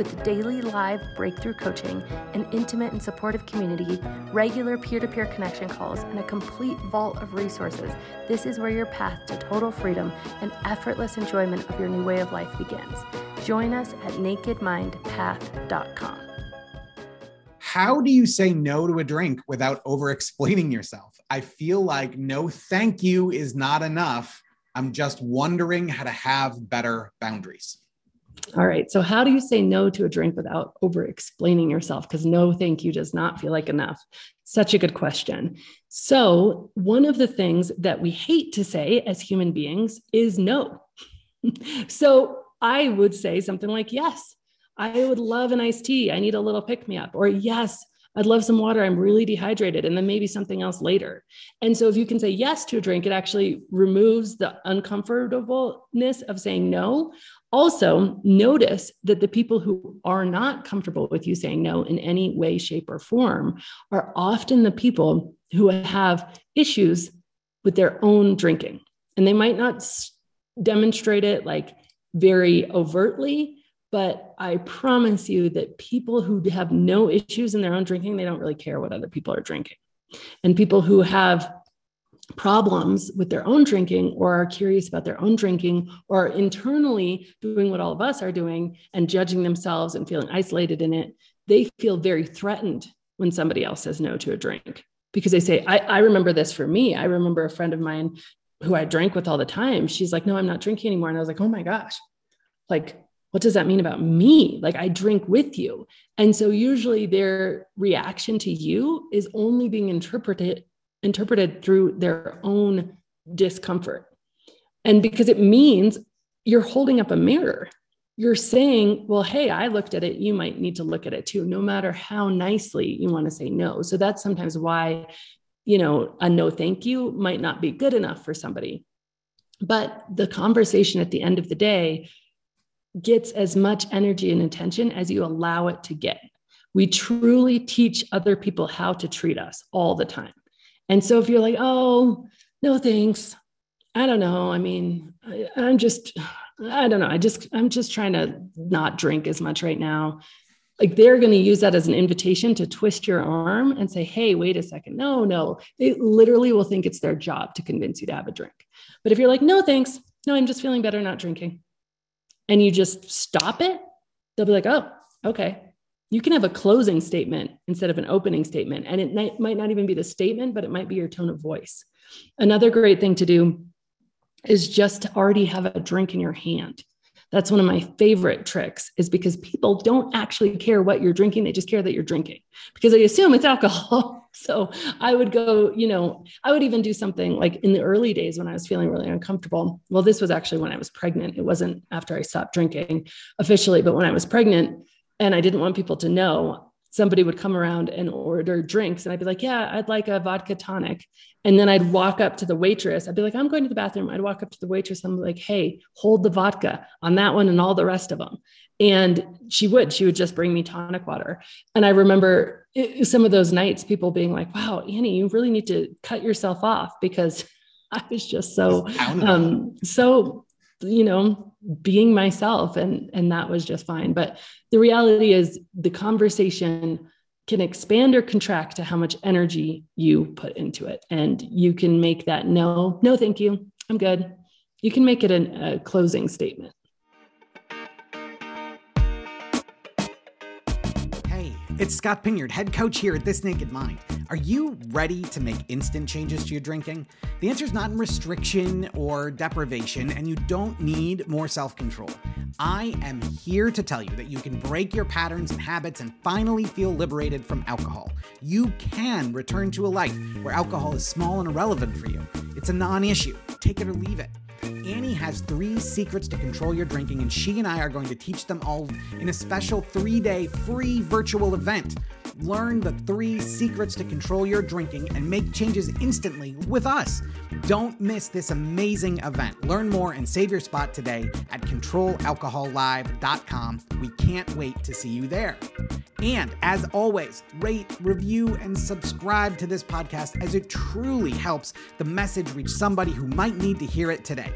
with daily live breakthrough coaching, an intimate and supportive community, regular peer to peer connection calls, and a complete vault of resources. This is where your path to total freedom and effortless enjoyment of your new way of life begins. Join us at nakedmindpath.com. How do you say no to a drink without over explaining yourself? I feel like no thank you is not enough. I'm just wondering how to have better boundaries. All right. So, how do you say no to a drink without over explaining yourself? Because no, thank you does not feel like enough. Such a good question. So, one of the things that we hate to say as human beings is no. so, I would say something like, yes, I would love an iced tea. I need a little pick me up. Or, yes, I'd love some water. I'm really dehydrated. And then maybe something else later. And so if you can say yes to a drink, it actually removes the uncomfortableness of saying no. Also, notice that the people who are not comfortable with you saying no in any way, shape, or form are often the people who have issues with their own drinking. And they might not demonstrate it like very overtly, but I promise you that people who have no issues in their own drinking, they don't really care what other people are drinking. And people who have problems with their own drinking or are curious about their own drinking or internally doing what all of us are doing and judging themselves and feeling isolated in it, they feel very threatened when somebody else says no to a drink because they say, I, I remember this for me. I remember a friend of mine who I drank with all the time. She's like, No, I'm not drinking anymore. And I was like, Oh my gosh, like what does that mean about me? Like I drink with you. And so usually their reaction to you is only being interpreted interpreted through their own discomfort. And because it means you're holding up a mirror. You're saying, well, hey, I looked at it. You might need to look at it too, no matter how nicely you want to say no. So that's sometimes why, you know, a no thank you might not be good enough for somebody. But the conversation at the end of the day gets as much energy and attention as you allow it to get. We truly teach other people how to treat us all the time. And so if you're like, oh, no thanks, I don't know. I mean, I, I'm just, I don't know. I just, I'm just trying to not drink as much right now. Like they're going to use that as an invitation to twist your arm and say, hey, wait a second. No, no. They literally will think it's their job to convince you to have a drink. But if you're like, no, thanks. No, I'm just feeling better not drinking and you just stop it, they'll be like, oh, okay. You can have a closing statement instead of an opening statement. And it might not even be the statement, but it might be your tone of voice. Another great thing to do is just to already have a drink in your hand. That's one of my favorite tricks is because people don't actually care what you're drinking. They just care that you're drinking because they assume it's alcohol. So I would go, you know, I would even do something like in the early days when I was feeling really uncomfortable. Well, this was actually when I was pregnant. It wasn't after I stopped drinking officially, but when I was pregnant and I didn't want people to know, somebody would come around and order drinks and I'd be like, yeah, I'd like a vodka tonic. And then I'd walk up to the waitress. I'd be like, I'm going to the bathroom. I'd walk up to the waitress and I'm like, hey, hold the vodka on that one and all the rest of them. And she would, she would just bring me tonic water. And I remember it, some of those nights, people being like, wow, Annie, you really need to cut yourself off because I was just so, um, so, you know, being myself and and that was just fine. But the reality is the conversation can expand or contract to how much energy you put into it. And you can make that no no thank you. I'm good. You can make it an, a closing statement. Hey it's scott pinyard head coach here at this naked mind are you ready to make instant changes to your drinking? The answer is not in restriction or deprivation, and you don't need more self control. I am here to tell you that you can break your patterns and habits and finally feel liberated from alcohol. You can return to a life where alcohol is small and irrelevant for you. It's a non issue. Take it or leave it. Annie has three secrets to control your drinking, and she and I are going to teach them all in a special three day free virtual event Learn the three secrets to control your drinking and make changes instantly with us. Don't miss this amazing event. Learn more and save your spot today at controlalcohollive.com. We can't wait to see you there. And as always, rate, review, and subscribe to this podcast as it truly helps the message reach somebody who might need to hear it today.